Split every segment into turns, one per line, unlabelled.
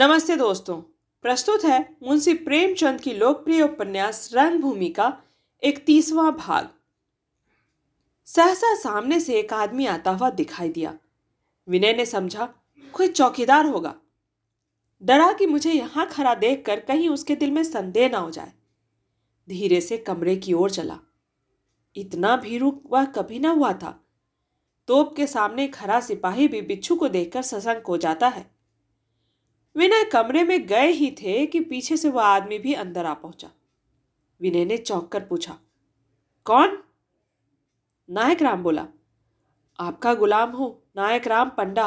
नमस्ते दोस्तों, प्रस्तुत है मुंशी प्रेमचंद की लोकप्रिय उपन्यास रंगभूमि का इकतीसवां भाग। सहसा सामने से एक आदमी आता हुआ दिखाई दिया। विनय ने समझा, कोई चौकीदार होगा। डरा कि मुझे यहाँ खड़ा देखकर कहीं उसके दिल में संदेह ना हो जाए। धीरे से कमरे की ओर चला। इतना भीरू वह कभी ना हुआ था। तोप के सामने खड़ा सिपाही भी बिच्छू को देखकर सशंक हो जाता है। विनय कमरे में गए ही थे कि पीछे से वह आदमी भी अंदर आ पहुँचा। विनय ने चौंक कर पूछा, कौन? नायक राम, बोला। आपका गुलाम हो, नायक राम पंडा।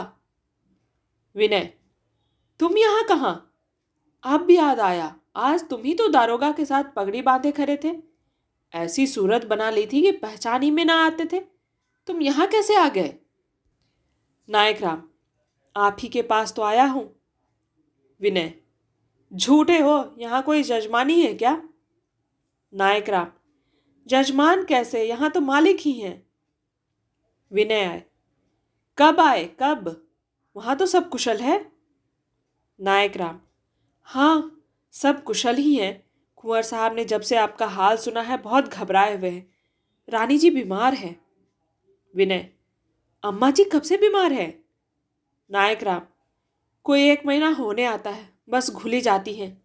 विनय, तुम यहाँ कहाँ? आप भी याद आया, आज तुम ही तो दारोगा के साथ पगड़ी बांधे खड़े थे। ऐसी सूरत बना ली थी कि पहचान ही में ना आते थे। तुम यहाँ कैसे आ गए? नायक राम, आप ही के पास तो आया हूँ विनय। झूठे हो, यहाँ कोई जजमानी है क्या? नायक राम। जजमान कैसे? यहाँ तो मालिक ही हैं। विनय आए। कब आए? कब? वहाँ तो सब कुशल है। नायक राम। हाँ सब कुशल ही हैं। कुंवर साहब ने जब से आपका हाल सुना है, बहुत घबराए हुए हैं। रानी जी बीमार है। विनय। अम्मा जी कब से बीमार है? नायक राम। कोई एक महीना होने आता है, बस घुली जाती हैं।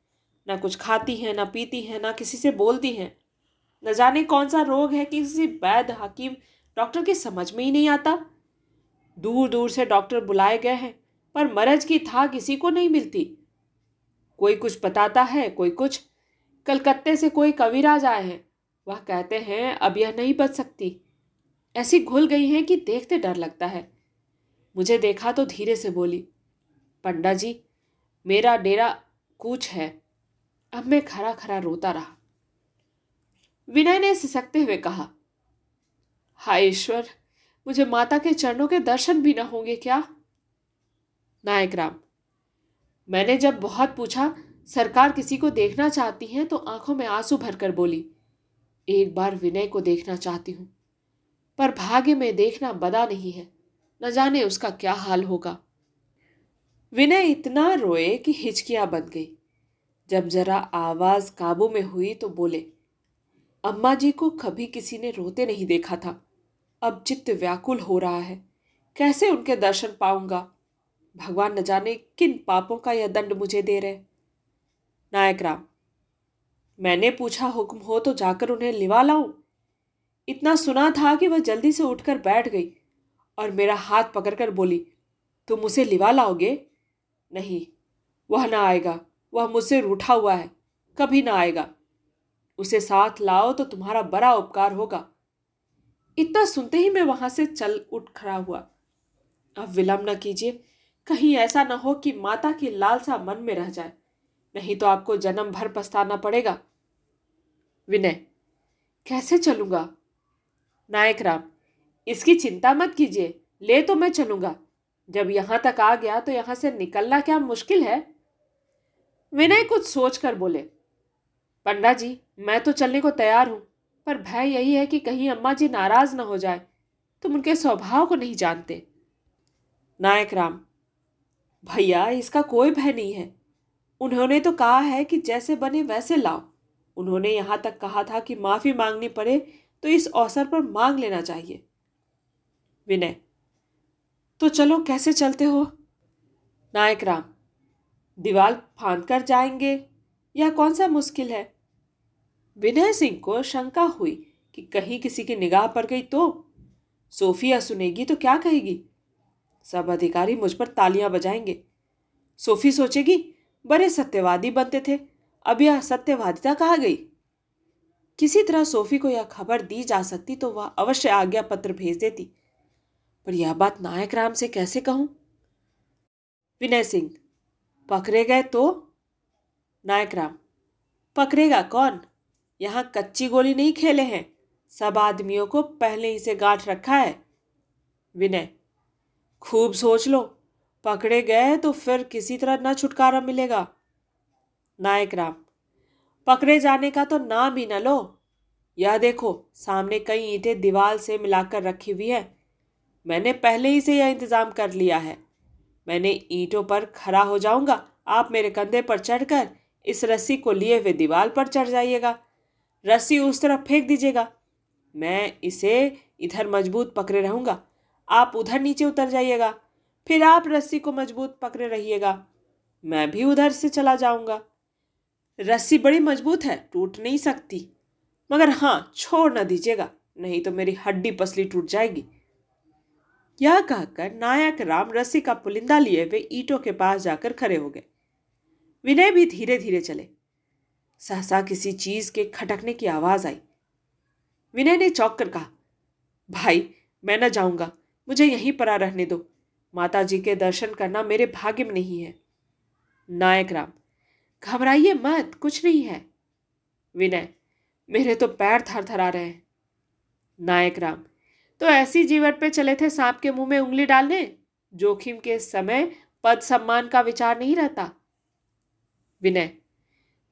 ना कुछ खाती हैं, ना पीती हैं, ना किसी से बोलती हैं। न जाने कौन सा रोग है कि किसी वैद्य हकीम डॉक्टर की समझ में ही नहीं आता। दूर दूर से डॉक्टर बुलाए गए हैं, पर मरज की था किसी को नहीं मिलती। कोई कुछ बताता है, कोई कुछ। कलकत्ते से कोई कविराज आए हैं, वह कहते हैं, अब यह नहीं बच सकती। ऐसी घुल गई हैं कि देखते डर लगता है। मुझे देखा तो धीरे से बोली पंडा जी, मेरा डेरा कूच है। अब मैं खरा खरा रोता रहा। विनय ने सिसकते हुए कहा, हाय ईश्वर, मुझे माता के चरणों के दर्शन भी न होंगे क्या? नायक राम, मैंने जब बहुत पूछा, सरकार किसी को देखना चाहती है तो आँखों में आँसू भरकर बोली, एक बार विनय को देखना चाहती हूँ, पर भाग्य में देखना बदा नहीं है, न जाने उसका क्या हाल होगा विनय इतना रोए कि हिचकियाँ बन गई। जब जरा आवाज़ काबू में हुई तो बोले, अम्मा जी को कभी किसी ने रोते नहीं देखा था। अब चित्त व्याकुल हो रहा है। कैसे उनके दर्शन पाऊँगा? भगवान न जाने किन पापों का यह दंड मुझे दे रहे नायक राम, मैंने पूछा हुक्म हो तो जाकर उन्हें लिवा लाऊं। इतना सुना था कि वह जल्दी से उठकर बैठ गई और मेरा हाथ पकड़कर बोली, तुम उसे लिवा लाओगे? नहीं, वह ना आएगा, वह मुझसे रूठा हुआ है, कभी ना आएगा। उसे साथ लाओ तो तुम्हारा बड़ा उपकार होगा। इतना सुनते ही मैं वहाँ से चल उठ खड़ा हुआ। अब विलंब न कीजिए, कहीं ऐसा न हो कि माता की लालसा मन में रह जाए, नहीं तो आपको जन्म भर पछताना पड़ेगा। विनय, कैसे चलूँगा? नायक राम, इसकी चिंता मत कीजिए, ले तो मैं चलूँगा। जब यहाँ तक आ गया तो यहाँ से निकलना क्या मुश्किल है? विनय कुछ सोच कर बोले, पंडा जी, मैं तो चलने को तैयार हूँ, पर भय यही है कि कहीं अम्मा जी नाराज़ न हो जाए। तुम उनके स्वभाव को नहीं जानते। नायक राम, भैया, इसका कोई भय नहीं है। उन्होंने तो कहा है कि जैसे बने वैसे लाओ। उन्होंने यहाँ तक कहा था कि माफ़ी मांगनी पड़े तो इस अवसर पर मांग लेना चाहिए। विनय तो चलो, कैसे चलते हो? नायक राम दीवाल फांद कर जाएँगे, यह कौन सा मुश्किल है? विनय सिंह को शंका हुई कि कहीं किसी की निगाह पड़ गई तो? सोफिया सुनेगी तो क्या कहेगी? सब अधिकारी मुझ पर तालियाँ बजाएँगे। सोफी सोचेगी, बड़े सत्यवादी बनते थे, अब यह सत्यवादिता कहा गई? किसी तरह सोफी को यह खबर दी जा सकती तो वह अवश्य आज्ञा पत्र भेज देती। पर यह बात नायक राम से कैसे कहूँ? विनय सिंह, पकड़े गए तो? नायक राम, पकड़ेगा कौन? यहाँ कच्ची गोली नहीं खेले हैं। सब आदमियों को पहले ही से गांठ रखा है। विनय, खूब सोच लो। पकड़े गए तो फिर किसी तरह ना छुटकारा मिलेगा। नायक राम, पकड़े जाने का तो नाम ही न लो। यह देखो, सामने कई ईंटें दीवार से मिलाकर रखी हुई है। मैंने पहले ही से यह इंतज़ाम कर लिया है। मैंने ईंटों पर खड़ा हो जाऊँगा। आप मेरे कंधे पर चढ़कर इस रस्सी को लिए हुए दीवार पर चढ़ जाइएगा। रस्सी उस तरफ़ फेंक दीजिएगा। मैं इसे इधर मज़बूत पकड़े रहूँगा। आप उधर नीचे उतर जाइएगा। फिर आप रस्सी को मज़बूत पकड़े रहिएगा। मैं भी उधर से चला जाऊँगा। रस्सी बड़ी मज़बूत है, टूट नहीं सकती। मगर हाँ छोड़ न दीजिएगा, नहीं तो मेरी हड्डी पसली टूट जाएगी। यह कहकर नायक राम रस्सी का पुलिंदा लिए वे ईटों के पास जाकर खड़े हो गए। विनय भी धीरे धीरे चले। सहसा किसी चीज़ के खटकने की आवाज़ आई। विनय ने चौक कर कहा, भाई, मैं न जाऊँगा। मुझे यहीं परा रहने दो। माता जी के दर्शन करना मेरे भाग्य में नहीं है। नायक राम, घबराइए मत, कुछ नहीं है। विनय, मेरे तो पैर थर थरा रहे हैं। नायक राम तो ऐसी जीवन पे चले थे सांप के मुँह में उंगली डालने? जोखिम के समय पद सम्मान का विचार नहीं रहता। विनय,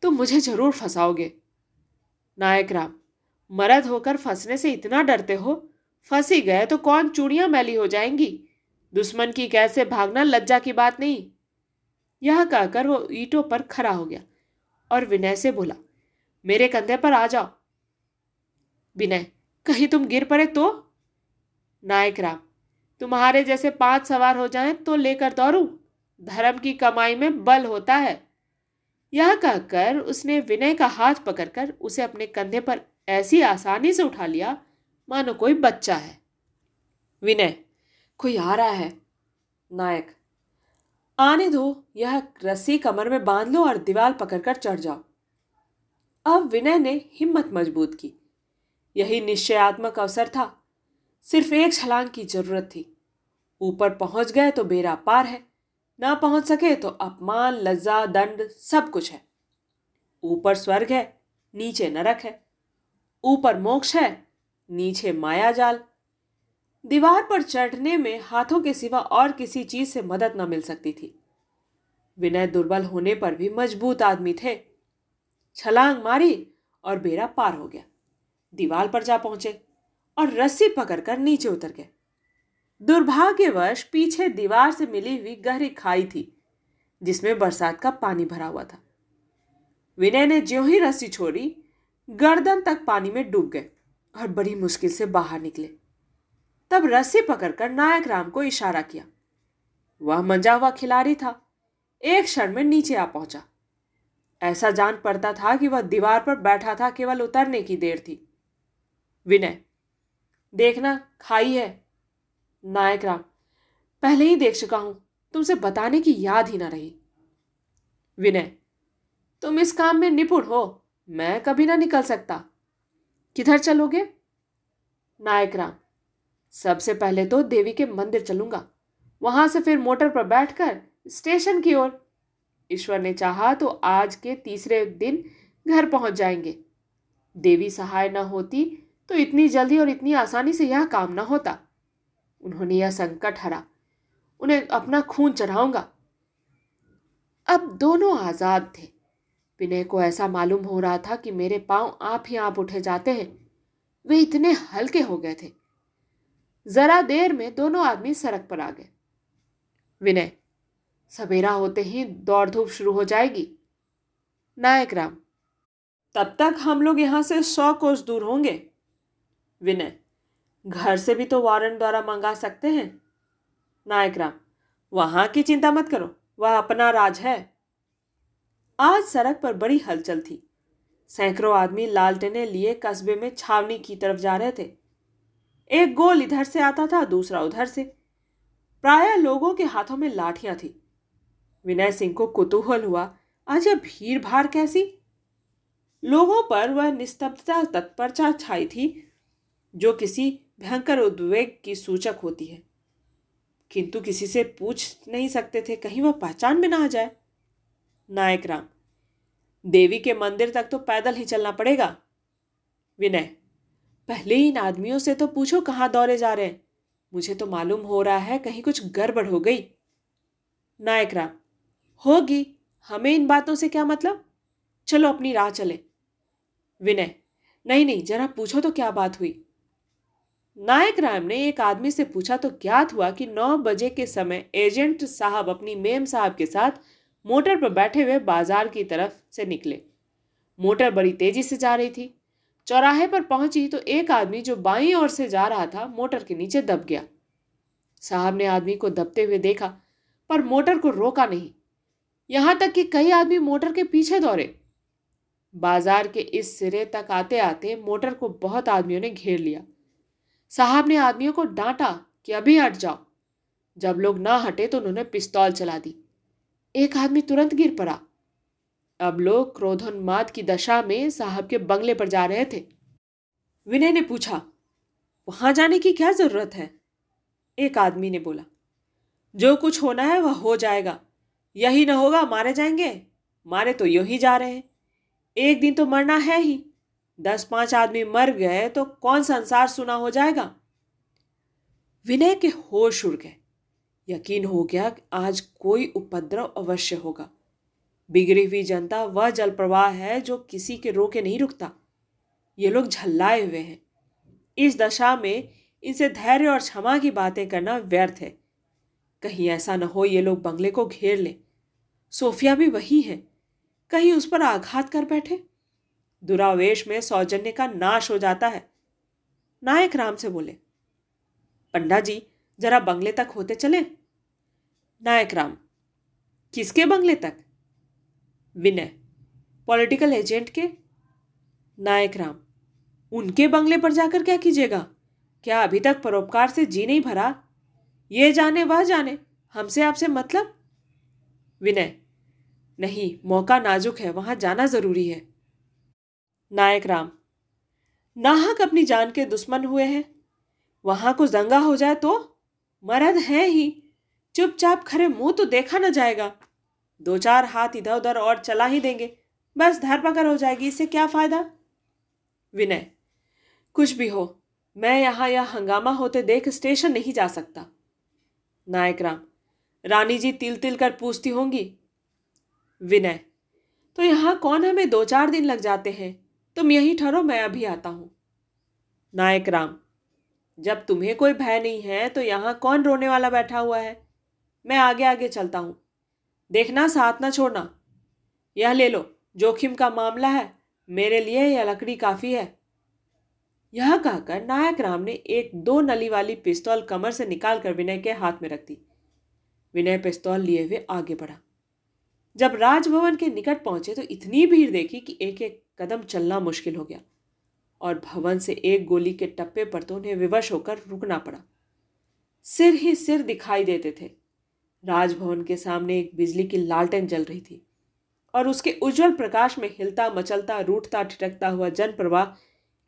तुम मुझे ज़रूर फंसाओगे। नायक राम, मरद होकर फंसने से इतना डरते हो? फंस गए तो कौन चूड़ियाँ मैली हो जाएँगी? दुश्मन की कैसे भागना लज्जा की बात नहीं। यह कहकर वो ईटों पर खड़ा हो गया और विनय से बोला, मेरे कंधे पर आ जाओ। विनय, कहीं तुम गिर पड़े तो? नायक राम तुम्हारे जैसे पाँच सवार हो जाएँ तो लेकर दौड़ू। धर्म की कमाई में बल होता है। यह कहकर उसने विनय का हाथ पकड़कर उसे अपने कंधे पर ऐसी आसानी से उठा लिया, मानो कोई बच्चा है। विनय, कोई आ रहा है? नायक, आने दो, यह रस्सी कमर में बाँध लो और दीवार पकड़कर चढ़ जाओ। अब विनय ने हिम्मत मज़बूत की। यही निश्चयात्मक अवसर था। सिर्फ़ एक छलांग की ज़रूरत थी। ऊपर पहुँच गए तो बेरा पार है। ना पहुँच सके तो अपमान, लज्जा, दंड सब कुछ है। ऊपर स्वर्ग है, नीचे नरक है। ऊपर मोक्ष है, नीचे माया जाल। दीवार पर चढ़ने में हाथों के सिवा और किसी चीज़ से मदद न मिल सकती थी। विनय दुर्बल होने पर भी मज़बूत आदमी थे। छलांग मारी और बेरा पार हो गया। दीवार पर जा पहुँचे। और रस्सी पकड़कर नीचे उतर गए। दुर्भाग्यवश पीछे दीवार से मिली हुई गहरी खाई थी, जिसमें बरसात का पानी भरा हुआ था। विनय ने ज्यों ही रस्सी छोड़ी, गर्दन तक पानी में डूब गए और बड़ी मुश्किल से बाहर निकले। तब रस्सी पकड़कर नायक राम को इशारा किया। वह मंजा हुआ खिलाड़ी था, एक क्षण में नीचे आ पहुँचा। ऐसा जान पड़ता था कि वह दीवार पर बैठा था केवल उतरने की देर थी। विनय देखना, खाई है। नायक राम, पहले ही देख चुका हूँ, तुमसे बताने की याद ही ना रही। विनय, तुम इस काम में निपुण हो, मैं कभी ना निकल सकता। किधर चलोगे? नायक राम, सबसे पहले तो देवी के मंदिर चलूँगा। वहाँ से फिर मोटर पर बैठकर स्टेशन की ओर। ईश्वर ने चाहा तो आज के तीसरे दिन घर पहुँच जाएँगे। देवी सहाय न होती तो इतनी जल्दी और इतनी आसानी से यह काम न होता। उन्होंने यह संकट हरा। उन्हें अपना खून चढ़ाऊँगा। अब दोनों आज़ाद थे। विनय को ऐसा मालूम हो रहा था कि मेरे पाँव आप ही आप उठे जाते हैं। वे इतने हल्के हो गए थे। जरा देर में दोनों आदमी सड़क पर आ गए। विनय, सवेरा होते ही दौड़ धूप शुरू हो जाएगी। नायक राम, तब तक हम लोग यहाँ से सौ कोस दूर होंगे। विनय, घर से भी तो वारंट द्वारा मंगा सकते हैं? नायक राम, वहाँ की चिंता मत करो, वह अपना राज है। आज सड़क पर बड़ी हलचल थी। सैकड़ों आदमी लालटेने लिए कस्बे में छावनी की तरफ़ जा रहे थे। एक गोल इधर से आता था, दूसरा उधर से। प्राय लोगों के हाथों में लाठियाँ थी। विनय सिंह को कुतूहल हुआ, आज यह भीड़ भाड़ कैसी? लोगों पर वह निस्तब्धता तत्परता छाई थी जो किसी भयंकर उद्वेग की सूचक होती है। किंतु किसी से पूछ नहीं सकते थे, कहीं वह पहचान में ना आ जाए। नायक राम, देवी के मंदिर तक तो पैदल ही चलना पड़ेगा। विनय, पहले इन आदमियों से तो पूछो कहाँ दौरे जा रहे हैं। मुझे तो मालूम हो रहा है कहीं कुछ गड़बड़ हो गई। नायक राम, होगी, हमें इन बातों से क्या मतलब? चलो अपनी राह चले। विनय, नहीं नहीं, जरा पूछो तो क्या बात हुई? नायक राम ने एक आदमी से पूछा तो ज्ञात हुआ कि नौ बजे के समय एजेंट साहब अपनी मेम साहब के साथ मोटर पर बैठे हुए बाज़ार की तरफ़ से निकले। मोटर बड़ी तेज़ी से जा रही थी। चौराहे पर पहुँची तो एक आदमी जो बाईं ओर से जा रहा था, मोटर के नीचे दब गया। साहब ने आदमी को दबते हुए देखा, पर मोटर को रोका नहीं। यहाँ तक कि कई आदमी मोटर के पीछे दौड़े। बाज़ार के इस सिरे तक आते आते मोटर को बहुत आदमियों ने घेर लिया। साहब ने आदमियों को डांटा कि अभी हट जाओ। जब लोग ना हटे तो उन्होंने पिस्तौल चला दी। एक आदमी तुरंत गिर पड़ा। अब लोग क्रोधोन्माद की दशा में साहब के बंगले पर जा रहे थे। विनय ने पूछा, वहाँ जाने की क्या ज़रूरत है? एक आदमी ने बोला, जो कुछ होना है वह हो जाएगा। यही ना होगा मारे जाएँगे। मारे तो यू ही जा रहे हैं। एक दिन तो मरना है ही। दस पाँच आदमी मर गए तो कौन संसार सुना हो जाएगा? विनय के होश उड़ गए। यकीन हो गया कि आज कोई उपद्रव अवश्य होगा। बिगड़ी हुई जनता वह जल प्रवाह है जो किसी के रोके नहीं रुकता। ये लोग झल्लाए हुए हैं। इस दशा में इनसे धैर्य और क्षमा की बातें करना व्यर्थ है। कहीं ऐसा न हो ये लोग बंगले को घेर ले। सोफिया भी वही है। कहीं उस पर आघात कर बैठे। दुरावेश में सौजन्य का नाश हो जाता है। नायक राम से बोले पंडा जी जरा बंगले तक होते चले। नायक राम, किसके बंगले तक? विनय, पॉलिटिकल एजेंट के? नायक राम, उनके बंगले पर जाकर क्या कीजिएगा? क्या अभी तक परोपकार से जी नहीं भरा? ये जाने, वह जाने, हमसे आपसे मतलब? विनय, नहीं, मौका नाजुक है, वहाँ जाना ज़रूरी है। नायक राम। नाहक अपनी जान के दुश्मन हुए हैं। वहाँ को दंगा हो जाए तो मरद है ही। चुपचाप खरे मुँह तो देखा न जाएगा। दो चार हाथ इधर उधर और चला ही देंगे। बस धरपकड़ हो जाएगी, इससे क्या फ़ायदा? विनय, कुछ भी हो, मैं यहाँ यह हंगामा होते देख स्टेशन नहीं जा सकता। नायक राम, रानी जी तिल तिल कर पूछती होंगी। विनय तो यहाँ कौन हमें दो चार दिन लग जाते हैं? तुम यहीं ठहरो, मैं अभी आता हूँ। नायक राम, जब तुम्हें कोई भय नहीं है तो यहाँ कौन रोने वाला बैठा हुआ है? मैं आगे आगे चलता हूँ। देखना, साथ ना छोड़ना। यह ले लो, जोखिम का मामला है। मेरे लिए यह लकड़ी काफ़ी है। यह कहकर नायक राम ने एक दो नली वाली पिस्तौल कमर से निकालकर विनय के हाथ में रख दी। विनय पिस्तौल लिए हुए आगे बढ़ा। जब राजभवन के निकट पहुँचे तो इतनी भीड़ देखी कि एक एक कदम चलना मुश्किल हो गया। और भवन से एक गोली के टप्पे पर तो उन्हें विवश होकर रुकना पड़ा। सिर ही सिर दिखाई देते थे। राजभवन के सामने एक बिजली की लालटेन जल रही थी और उसके उज्जवल प्रकाश में हिलता मचलता रूठता ठिटकता हुआ जन प्रवाह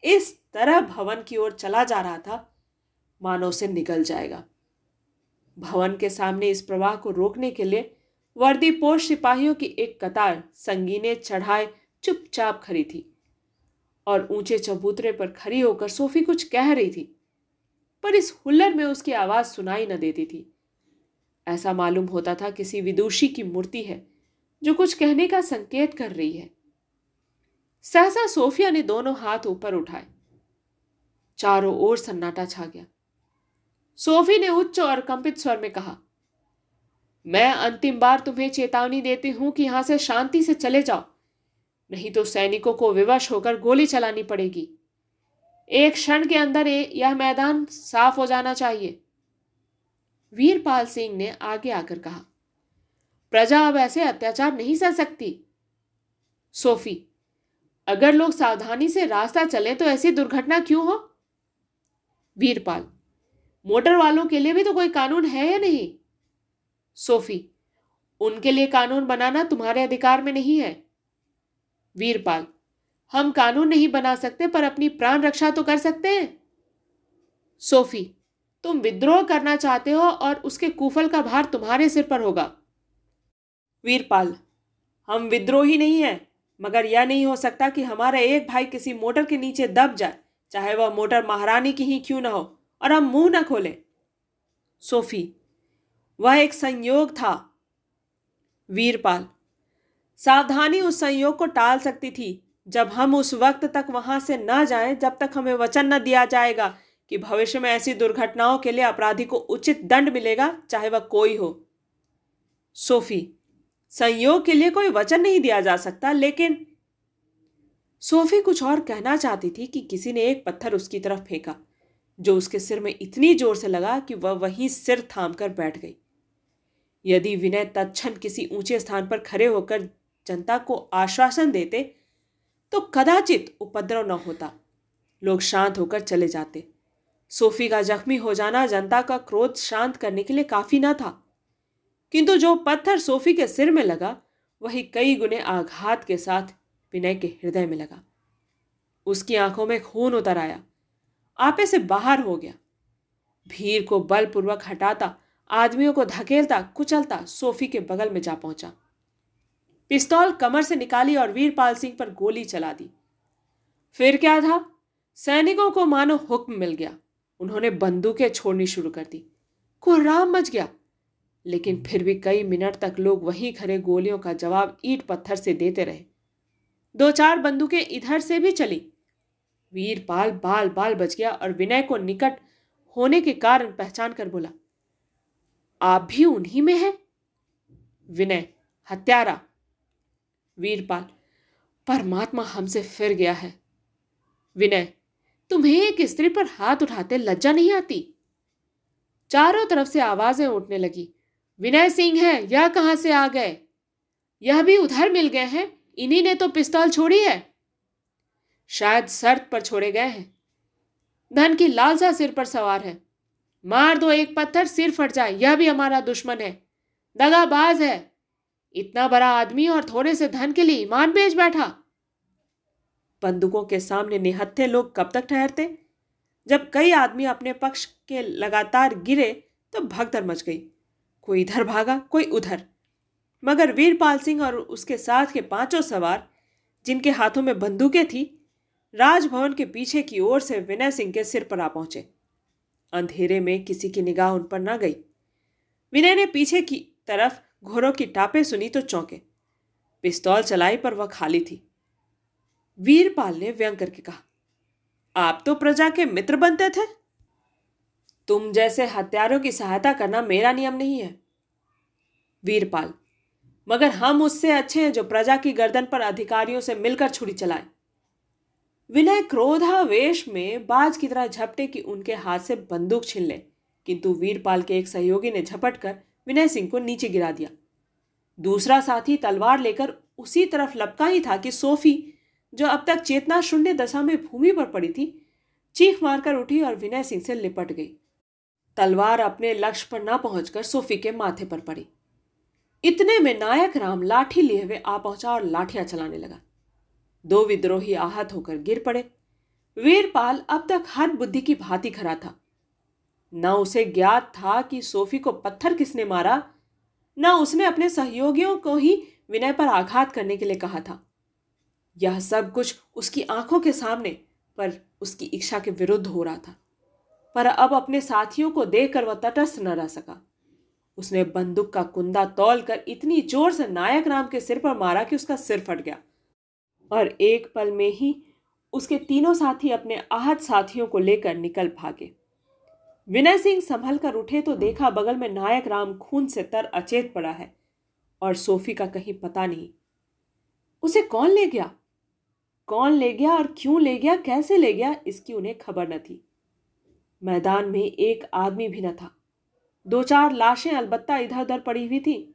इस तरह भवन की ओर चला जा रहा था, मानो से निकल जाएगा। भवन के सामने इस प्रवाह को रोकने के लिए वर्दी पोष सिपाहियों की एक कतार संगीने चढ़ाए चुपचाप खड़ी थी और ऊँचे चबूतरे पर खड़ी होकर सोफी कुछ कह रही थी, पर इस हुल्लर में उसकी आवाज़ सुनाई न देती थी। ऐसा मालूम होता था किसी विदुषी की मूर्ति है जो कुछ कहने का संकेत कर रही है। सहसा सोफिया ने दोनों हाथ ऊपर उठाए। चारों ओर सन्नाटा छा गया। सोफी ने उच्च और कंपित स्वर में कहा, मैं अंतिम बार तुम्हें चेतावनी देती हूँ कि यहाँ से शांति से चले जाओ। नहीं तो सैनिकों को विवश होकर गोली चलानी पड़ेगी। एक क्षण के अंदर यह मैदान साफ़ हो जाना चाहिए। वीरपाल सिंह ने आगे आकर कहा, प्रजा अब ऐसे अत्याचार नहीं सह सकती। सोफी, अगर लोग सावधानी से रास्ता चले तो ऐसी दुर्घटना क्यों हो? वीरपाल, मोटर वालों के लिए भी तो कोई कानून है या नहीं? सोफी, उनके लिए कानून बनाना तुम्हारे अधिकार में नहीं है। वीरपाल, हम कानून नहीं बना सकते, पर अपनी प्राण रक्षा तो कर सकते हैं। सोफी, तुम विद्रोह करना चाहते हो और उसके कुफल का भार तुम्हारे सिर पर होगा। वीरपाल, हम विद्रोही नहीं है, मगर यह नहीं हो सकता कि हमारा एक भाई किसी मोटर के नीचे दब जाए, चाहे वह मोटर महारानी की ही क्यों ना हो, और हम मुँह ना खोले। सोफी, वह एक संयोग था। वीरपाल सावधानी उस संयोग को टाल सकती थी, जब हम उस वक्त तक वहाँ से न जाएँ, जब तक हमें वचन न दिया जाएगा कि भविष्य में ऐसी दुर्घटनाओं के लिए अपराधी को उचित दंड मिलेगा, चाहे वह कोई हो। सोफी, संयोग के लिए कोई वचन नहीं दिया जा सकता, लेकिन सोफी कुछ और कहना चाहती थी कि किसी ने एक पत्थर उसकी तरफ़ फेंका, जो उसके सिर में इतनी ज़ोर से लगा कि वह वहीं सिर थाम कर बैठ गई। यदि विनय तत्क्षण किसी ऊँचे स्थान पर खड़े होकर जनता को आश्वासन देते तो कदाचित उपद्रव न होता। लोग शांत होकर चले जाते। सोफी का जख्मी हो जाना जनता का क्रोध शांत करने के लिए काफ़ी न था। किंतु जो पत्थर सोफी के सिर में लगा, वही कई गुने आघात के साथ विनय के हृदय में लगा। उसकी आँखों में खून उतर आया। आपे से बाहर हो गया। भीड़ को बलपूर्वक हटाता, आदमियों को धकेलता, कुचलता सोफी के बगल में जा पहुँचा। पिस्तौल कमर से निकाली और वीरपाल सिंह पर गोली चला दी। फिर क्या था? सैनिकों को मानो हुक्म मिल गया। उन्होंने बंदूकें छोड़नी शुरू कर दी। कोहराम मच गया। लेकिन फिर भी कई मिनट तक लोग वहीं खड़े गोलियों का जवाब ईट पत्थर से देते रहे। दो चार बंदूकें इधर से भी चली। वीरपाल बाल बाल बच गया और विनय को निकट होने के कारण पहचान कर बोला, आप भी उन्हीं में हैं? विनय, हत्यारा वीरपाल, परमात्मा हमसे फिर गया है। विनय, तुम्हें एक स्त्री पर हाथ उठाते लज्जा नहीं आती? चारों तरफ़ से आवाज़ें उठने लगी। विनय सिंह है, यह कहाँ से आ गए? यह भी उधर मिल गए हैं, इन्हीं ने तो पिस्तौल छोड़ी है। शायद शर्त पर छोड़े गए हैं। धन की लालसा सिर पर सवार है। मार दो एक पत्थर, सिर फट जाए, यह भी हमारा दुश्मन है। दगाबाज है। इतना बड़ा आदमी और थोड़े से धन के लिए ईमान बेच बैठा। बंदूकों के सामने निहत्थे लोग कब तक ठहरते? जब कई आदमी अपने पक्ष के लगातार गिरे तो भगदड़ मच गई। कोई इधर भागा, कोई उधर। मगर वीरपाल सिंह और उसके साथ के पाँचों सवार, जिनके हाथों में बंदूकें थी, राजभवन के पीछे की ओर से विनय सिंह के सिर पर आ पहुँचे। अंधेरे में किसी की निगाह उन पर न गई। विनय ने पीछे की तरफ़ घोड़ों की टापे सुनी तो चौंके। पिस्तौल चलाई पर वह खाली थी। वीरपाल ने व्यंग करके कहा, आप तो प्रजा के मित्र बनते थे। तुम जैसे हत्यारों की सहायता करना मेरा नियम नहीं है। वीरपाल, मगर हम उससे अच्छे हैं जो प्रजा की गर्दन पर अधिकारियों से मिलकर छुरी चलाए। विनय क्रोधावेश में बाज की तरह झपटे कि उनके हाथ से बंदूक छीन ले, किंतु वीरपाल के एक सहयोगी ने झपट कर विनय सिंह को नीचे गिरा दिया। दूसरा साथी तलवार लेकर उसी तरफ़ लपका ही था कि सोफी, जो अब तक चेतना शून्य दशा में भूमि पर पड़ी थी, चीख मारकर उठी और विनय सिंह से लिपट गई। तलवार अपने लक्ष्य पर ना पहुंचकर सोफी के माथे पर पड़ी। इतने में नायक राम लाठी लिए हुए आ पहुँचा और लाठियाँ चलाने लगा। दो विद्रोही आहत होकर गिर पड़े। वीरपाल अब तक हर बुद्धि की भांति खड़ा था। न उसे ज्ञात था कि सोफी को पत्थर किसने मारा, न उसने अपने सहयोगियों को ही विनय पर आघात करने के लिए कहा था। यह सब कुछ उसकी आँखों के सामने पर उसकी इच्छा के विरुद्ध हो रहा था। पर अब अपने साथियों को देखकर वह तटस्थ न रह सका। उसने बंदूक का कुंदा तौल कर इतनी ज़ोर से नायक राम के सिर पर मारा कि उसका सिर फट गया। और एक पल में ही उसके तीनों साथी अपने आहत साथियों को लेकर निकल भागे। विनय सिंह संभल कर उठे तो देखा बगल में नायक राम खून से तर अचेत पड़ा है और सोफी का कहीं पता नहीं। उसे कौन ले गया? कौन ले गया और क्यों ले गया? कैसे ले गया? इसकी उन्हें खबर न थी। मैदान में एक आदमी भी न था। दो चार लाशें अलबत्ता इधर उधर पड़ी हुई थी।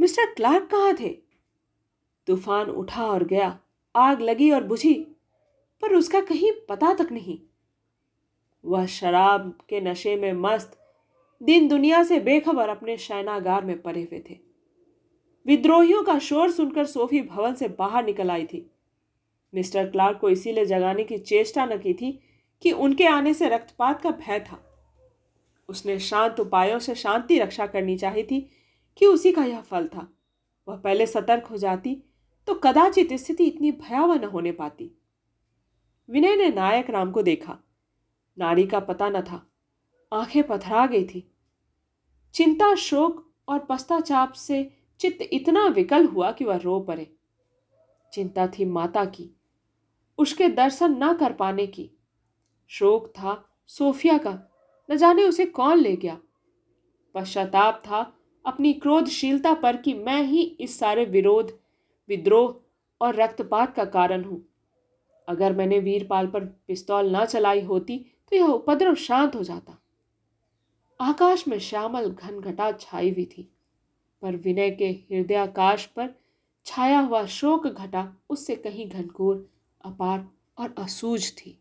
मिस्टर क्लार्क कहाँ थे? तूफ़ान उठा और गया। आग लगी और बुझी पर उसका कहीं पता तक नहीं। वह शराब के नशे में मस्त, दिन दुनिया से बेखबर अपने शयनागार में पड़े हुए थे। विद्रोहियों का शोर सुनकर सोफी भवन से बाहर निकल आई थी। मिस्टर क्लार्क को इसीलिए जगाने की चेष्टा न की थी कि उनके आने से रक्तपात का भय था। उसने शांत उपायों से शांति रक्षा करनी चाहिए थी कि उसी का यह फल था। वह पहले सतर्क हो जाती तो कदाचित स्थिति इतनी भयावह न होने पाती। विनय ने नायक राम को देखा। नारी का पता न था। आँखें पथरा गई थी। चिंता, शोक और पश्चाताप से चित्त इतना विकल हुआ कि वह रो पड़े। चिंता थी माता की, उसके दर्शन न कर पाने की। शोक था सोफिया का, न जाने उसे कौन ले गया। पश्चाताप था अपनी क्रोधशीलता पर कि मैं ही इस सारे विरोध, विद्रोह और रक्तपात का कारण हूँ। अगर मैंने वीरपाल पर पिस्तौल ना चलाई होती तो यह उपद्रव शांत हो जाता। आकाश में श्यामल घन घटा छाई हुई थी, पर विनय के हृदयाकाश पर छाया हुआ शोक घटा, उससे कहीं घनघोर, अपार और असूझ थी।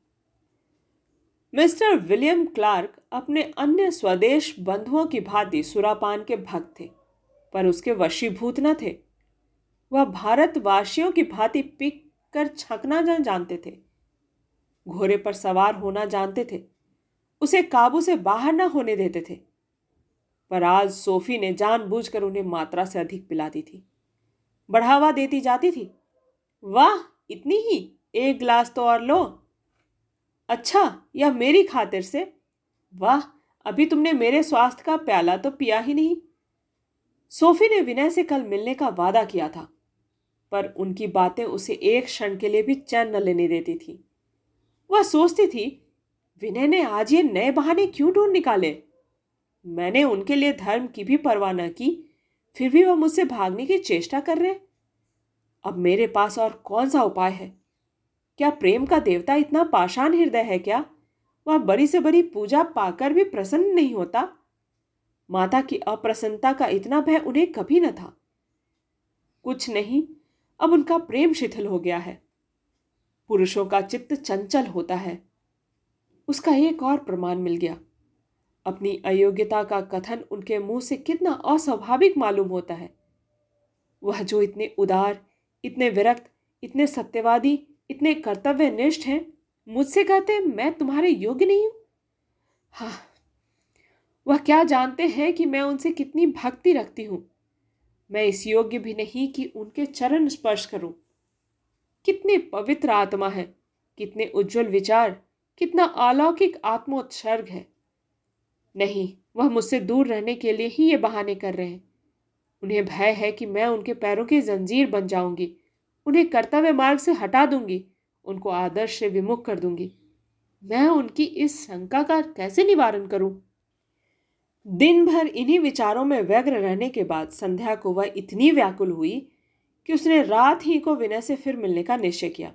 मिस्टर विलियम क्लार्क अपने अन्य स्वदेश बंधुओं की भांति सुरापान के भक्त थे, पर उसके वशीभूत न थे। वह भारतवासियों की भांति पिक कर छकना न जानते थे घोड़े पर सवार होना जानते थे। उसे काबू से बाहर न होने देते थे। पर आज सोफी ने जानबूझकर उन्हें मात्रा से अधिक पिला दी थी। बढ़ावा देती जाती थी। वाह, इतनी ही, एक गिलास तो और लो। अच्छा यह मेरी खातिर से। वाह, अभी तुमने मेरे स्वास्थ्य का प्याला तो पिया ही नहीं। सोफी ने विनय से कल मिलने का वादा किया था, पर उनकी बातें उसे एक क्षण के लिए भी चैन न लेने देती थी। वह सोचती थी, विनय ने आज ये नए बहाने क्यों ढूंढ निकाले? मैंने उनके लिए धर्म की भी परवाह न की, फिर भी वह मुझसे भागने की चेष्टा कर रहे अब मेरे पास और कौन सा उपाय है? क्या प्रेम का देवता इतना पाषाण हृदय है क्या? वह बड़ी से बड़ी पूजा पाकर भी प्रसन्न नहीं होता। माता की अप्रसन्नता का इतना भय उन्हें कभी न था। कुछ नहीं, अब उनका प्रेम शिथिल हो गया है। पुरुषों का चित्त चंचल होता है। उसका एक और प्रमाण मिल गया। अपनी अयोग्यता का कथन उनके मुँह से कितना अस्वाभाविक मालूम होता है। वह जो इतने उदार, इतने विरक्त, इतने सत्यवादी, इतने कर्तव्यनिष्ठ हैं, मुझसे कहते हैं, मैं तुम्हारे योग्य नहीं हूँ? हाँ वह क्या जानते हैं कि मैं उनसे कितनी भक्ति रखती हूँ? मैं इस योग्य भी नहीं कि उनके चरण स्पर्श करूँ। कितने पवित्र आत्मा है, कितने उज्जवल विचार, कितना अलौकिक आत्मोत्सर्ग है। नहीं, वह मुझसे दूर रहने के लिए ही ये बहाने कर रहे हैं। उन्हें भय है कि मैं उनके पैरों की जंजीर बन जाऊँगी, उन्हें कर्तव्य मार्ग से हटा दूँगी, उनको आदर्श से विमुख कर दूँगी। मैं उनकी इस शंका का कैसे निवारण करूँ? दिन भर इन्हीं विचारों में व्यग्र रहने के बाद संध्या को वह इतनी व्याकुल हुई कि उसने रात ही को विनय से फिर मिलने का निश्चय किया।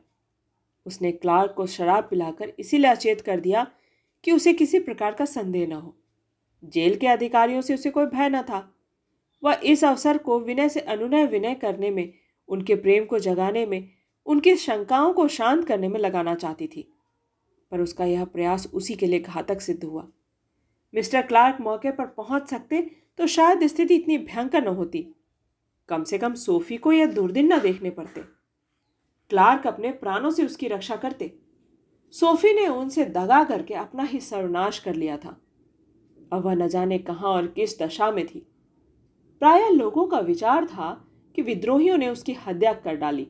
उसने क्लार्क को शराब पिलाकर इसीलिए अचेत कर दिया कि उसे किसी प्रकार का संदेह न हो। जेल के अधिकारियों से उसे कोई भय न था। वह इस अवसर को विनय से अनुनय विनय करने में, उनके प्रेम को जगाने में, उनकी शंकाओं को शांत करने में लगाना चाहती थी। पर उसका यह प्रयास उसी के लिए घातक सिद्ध हुआ। मिस्टर क्लार्क मौके पर पहुँच सकते तो शायद स्थिति इतनी भयंकर न होती। कम से कम सोफी को यह दुर्दिन न देखने पड़ते। क्लार्क अपने प्राणों से उसकी रक्षा करते। सोफी ने उनसे दगा करके अपना ही सर्वनाश कर लिया था। अब वह न जाने कहाँ और किस दशा में थी। प्राय लोगों का विचार था कि विद्रोहियों ने उसकी हत्या कर डाली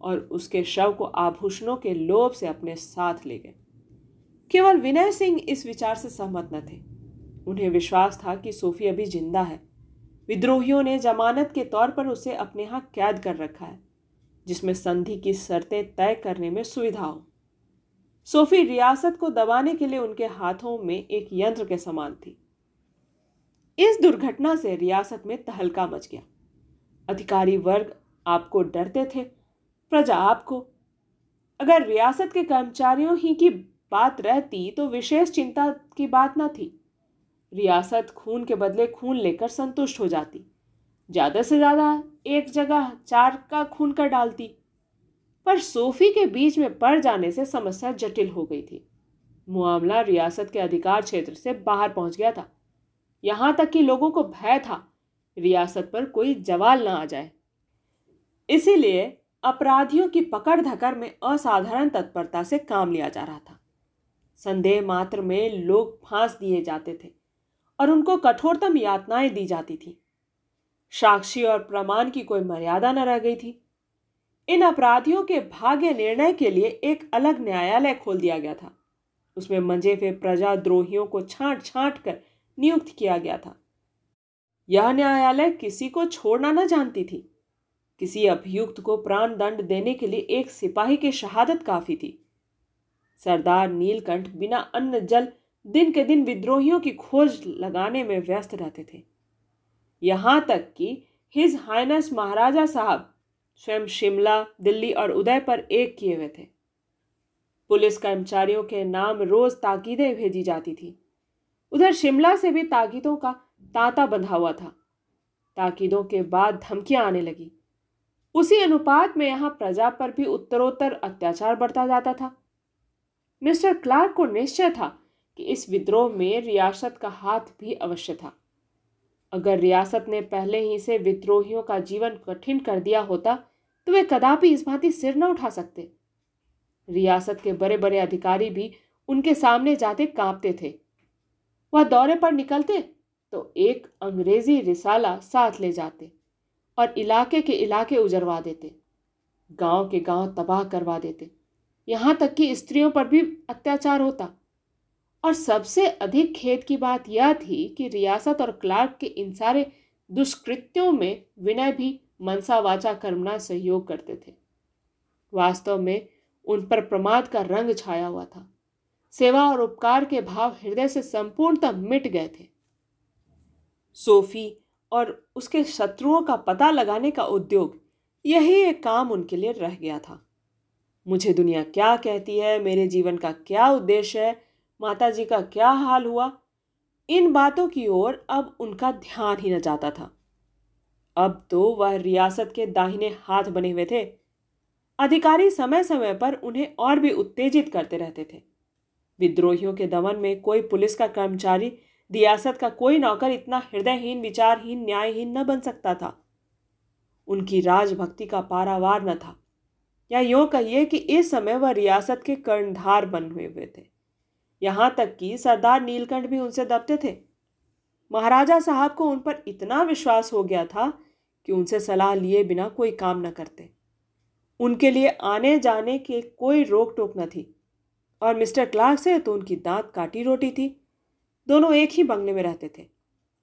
और उसके शव को आभूषणों के लोभ से अपने साथ ले गए। केवल विनय सिंह इस विचार से सहमत न थे। उन्हें विश्वास था कि सोफी अभी ज़िंदा है। विद्रोहियों ने जमानत के तौर पर उसे अपने यहाँ कैद कर रखा है, जिसमें संधि की शर्तें तय करने में सुविधा हो। सोफी रियासत को दबाने के लिए उनके हाथों में एक यंत्र के समान थी। इस दुर्घटना से रियासत में तहलका मच गया। अधिकारी वर्ग आपको डरते थे, प्रजा आपको। अगर रियासत के कर्मचारियों ही की बात रहती तो विशेष चिंता की बात ना थी। रियासत खून के बदले खून लेकर संतुष्ट हो जाती। ज़्यादा से ज़्यादा एक जगह चार का खून कर डालती। पर सोफी के बीच में पड़ जाने से समस्या जटिल हो गई थी। मामला रियासत के अधिकार क्षेत्र से बाहर पहुँच गया था। यहाँ तक कि लोगों को भय था, रियासत पर कोई जवाल न आ जाए। इसीलिए अपराधियों की पकड़ धकर में असाधारण तत्परता से काम लिया जा रहा था। संदेह मात्र में लोग फांस दिए जाते थे। और उनको कठोरतम यातनाएँ दी जाती थी। साक्षी और प्रमाण की कोई मर्यादा न रह गई थी। इन अपराधियों के भाग्य निर्णय के लिए एक अलग न्यायालय खोल दिया गया था। उसमें मंजे हुए प्रजाद्रोहियों को छांट छांट कर नियुक्त किया गया था। यह न्यायालय किसी को छोड़ना न जानती थी। किसी अभियुक्त को प्राण दंड देने के लिए एक सिपाही की शहादत काफ़ी थी। सरदार नीलकंठ बिना अन्न, जल दिन के दिन विद्रोहियों की खोज लगाने में व्यस्त रहते थे। यहाँ तक कि हिज हाइनस महाराजा साहब स्वयं शिमला, दिल्ली और उदय पर एक किए हुए थे। पुलिस कर्मचारियों के नाम रोज ताकीदें भेजी जाती थी। उधर शिमला से भी ताकीदों का तांता बंधा हुआ था। ताकीदों के बाद धमकियाँ आने लगी। उसी अनुपात में यहाँ प्रजा पर भी उत्तरोत्तर अत्याचार बढ़ता जाता था। मिस्टर क्लार्क को निश्चय था कि इस विद्रोह में रियासत का हाथ भी अवश्य था। अगर रियासत ने पहले ही से विद्रोहियों का जीवन कठिन कर दिया होता तो वे कदापि इस भांति सिर न उठा सकते। रियासत के बड़े बड़े अधिकारी भी उनके सामने जाते कांपते थे। वह दौरे पर निकलते तो एक अंग्रेज़ी रिसाला साथ ले जाते और इलाके के इलाके उजरवा देते, गाँव के गाँव तबाह करवा देते। यहाँ तक कि स्त्रियों पर भी अत्याचार होता। और सबसे अधिक खेद की बात यह थी कि रियासत और क्लार्क के इन सारे दुष्कृत्यों में विनय भी मनसा वाचा कर्मना सहयोग करते थे। वास्तव में उन पर प्रमाद का रंग छाया हुआ था। सेवा और उपकार के भाव हृदय से संपूर्णतः मिट गए थे। सोफी और उसके शत्रुओं का पता लगाने का उद्योग, यही एक काम उनके लिए रह गया था। मुझे दुनिया क्या कहती है, मेरे जीवन का क्या उद्देश्य है माता जी का क्या हाल हुआ? इन बातों की ओर अब उनका ध्यान ही न जाता था। अब तो वह रियासत के दाहिने हाथ बने हुए थे। अधिकारी समय समय पर उन्हें और भी उत्तेजित करते रहते थे। विद्रोहियों के दमन में कोई पुलिस का कर्मचारी, रियासत का कोई नौकर इतना हृदयहीन, विचारहीन, न्यायहीन न बन सकता था। उनकी राजभक्ति का पारावार न था। या यूँ कहिए कि इस समय वह रियासत के कर्णधार बन हुए हुए थे। यहाँ तक कि सरदार नीलकंठ भी उनसे दबते थे। महाराजा साहब को उन पर इतना विश्वास हो गया था कि उनसे सलाह लिए बिना कोई काम न करते। उनके लिए आने जाने के कोई रोक टोक न थी और मिस्टर क्लार्क से तो उनकी दांत काटी रोटी थी। दोनों एक ही बंगले में रहते थे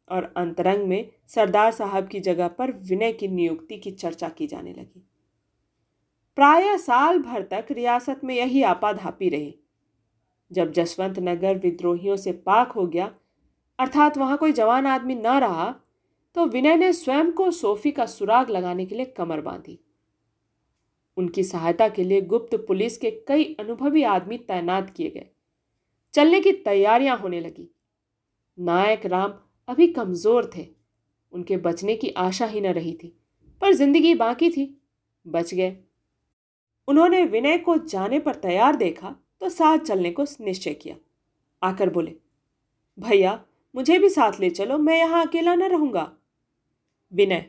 और अंतरंग में सरदार साहब की जगह पर विनय की नियुक्ति की चर्चा की जाने लगी। प्राय साल भर तक रियासत में यही आपाधापी रही। जब जसवंत नगर विद्रोहियों से पाक हो गया, अर्थात वहाँ कोई जवान आदमी न रहा तो विनय ने स्वयं को सोफी का सुराग लगाने के लिए कमर बांधी। उनकी सहायता के लिए गुप्त पुलिस के कई अनुभवी आदमी तैनात किए गए। चलने की तैयारियाँ होने लगी। नायक राम अभी कमज़ोर थे। उनके बचने की आशा ही न रही थी, पर ज़िंदगी बाकी थी। बच गए। उन्होंने विनय को जाने पर तैयार देखा तो साथ चलने को निश्चय किया। आकर बोले, भैया, मुझे भी साथ ले चलो, मैं यहाँ अकेला न रहूँगा। विनय,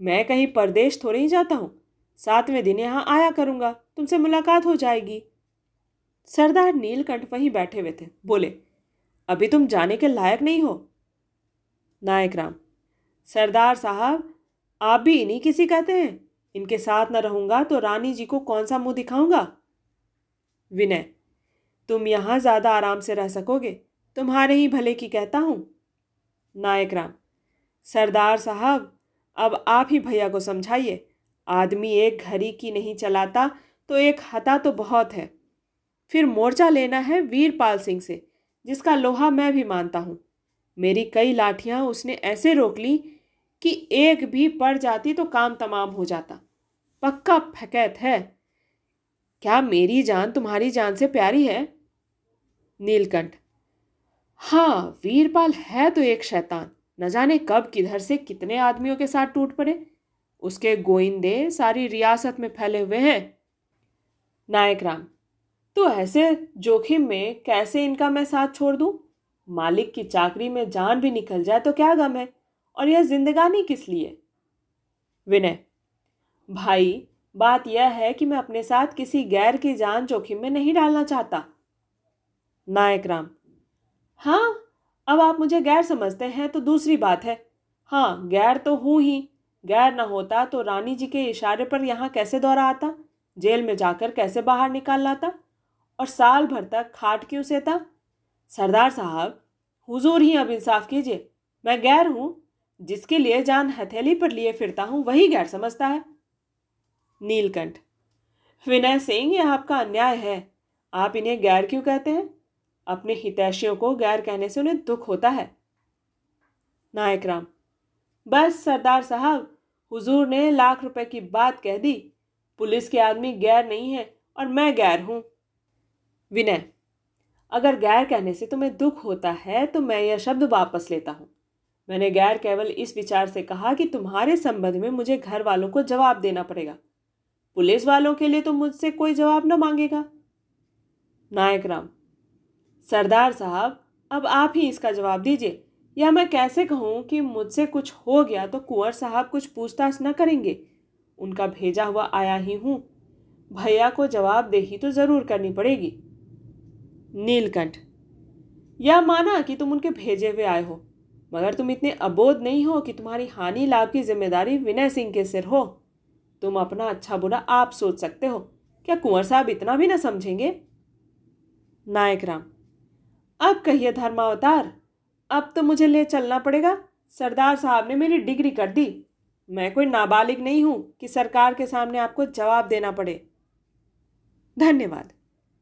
मैं कहीं परदेश थोड़े ही जाता हूँ। सातवें दिन यहाँ आया करूँगा, तुमसे मुलाकात हो जाएगी। सरदार नीलकंठ वहीं बैठे हुए थे। बोले, अभी तुम जाने के लायक नहीं हो? नायक राम, सरदार साहब, आप भी इन्हीं किसी कहते हैं? इनके साथ न रहूँगा तो रानी जी को कौन सा मुँह दिखाऊँगा? विनय, तुम यहाँ ज़्यादा आराम से रह सकोगे, तुम्हारे ही भले की कहता हूँ। नायक राम, सरदार साहब, अब आप ही भैया को समझाइए, आदमी एक घड़ी की नहीं चलाता तो एक हता तो बहुत है। फिर मोर्चा लेना है वीरपाल सिंह से, जिसका लोहा मैं भी मानता हूँ। मेरी कई लाठियाँ उसने ऐसे रोक ली कि एक भी पड़ जाती तो काम तमाम हो जाता। पक्का फकैत है। क्या मेरी जान तुम्हारी जान से प्यारी है? नीलकंठ। हाँ वीरपाल है तो एक शैतान। न जाने कब, किधर से कितने आदमियों के साथ टूट पड़े। उसके गोइंदे सारी रियासत में फैले हुए हैं। नायक राम तो ऐसे जोखिम में कैसे इनका मैं साथ छोड़ दूँ? मालिक की चाकरी में जान भी निकल जाए तो क्या गम है? और यह जिंदगानी किस लिए? विनय, भाई बात यह है कि मैं अपने साथ किसी गैर की जान जोखिम में नहीं डालना चाहता। नायक राम हाँ अब आप मुझे गैर समझते हैं तो दूसरी बात है। हाँ गैर तो हूँ ही। गैर न होता तो रानी जी के इशारे पर यहाँ कैसे दौरा आता? जेल में जाकर कैसे बाहर निकाल लाता? और साल भर तक खाट क्यों सेता? सरदार साहब, हुजूर ही अब इंसाफ कीजिए। मैं गैर हूँ। जिसके लिए जान हथेली पर लिए फिरता हूँ, वही गैर समझता है। नीलकंठ। विनय सिंह यह आपका अन्याय है। आप इन्हें गैर क्यों कहते हैं? अपने हितैषियों को गैर कहने से उन्हें दुख होता है। नायक राम, बस सरदार साहब, हुजूर ने लाख रुपए की बात कह दी। पुलिस के आदमी गैर नहीं है और मैं गैर हूँ। विनय, अगर गैर कहने से तुम्हें दुख होता है तो मैं यह शब्द वापस लेता हूँ। मैंने गैर केवल इस विचार से कहा कि तुम्हारे संबंध में मुझे घर वालों को जवाब देना पड़ेगा। पुलिस वालों के लिए तो मुझसे कोई जवाब न मांगेगा। नायक राम, सरदार साहब, अब आप ही इसका जवाब दीजिए। या मैं कैसे कहूँ कि मुझसे कुछ हो गया तो कुंवर साहब कुछ पूछताछ न करेंगे? उनका भेजा हुआ आया ही हूँ। भैया को जवाब दे ही तो ज़रूर करनी पड़ेगी। नीलकंठ यह माना कि तुम उनके भेजे हुए आए हो, मगर तुम इतने अबोध नहीं हो कि तुम्हारी हानि लाभ की ज़िम्मेदारी विनय सिंह के सिर हो। तुम अपना अच्छा बुरा आप सोच सकते हो। क्या कुंवर साहब इतना भी ना समझेंगे? नायक राम, अब कहिए धर्मावतार, अब तो मुझे ले चलना पड़ेगा। सरदार साहब ने मेरी डिग्री कर दी। मैं कोई नाबालिग नहीं हूँ कि सरकार के सामने आपको जवाब देना पड़े। धन्यवाद।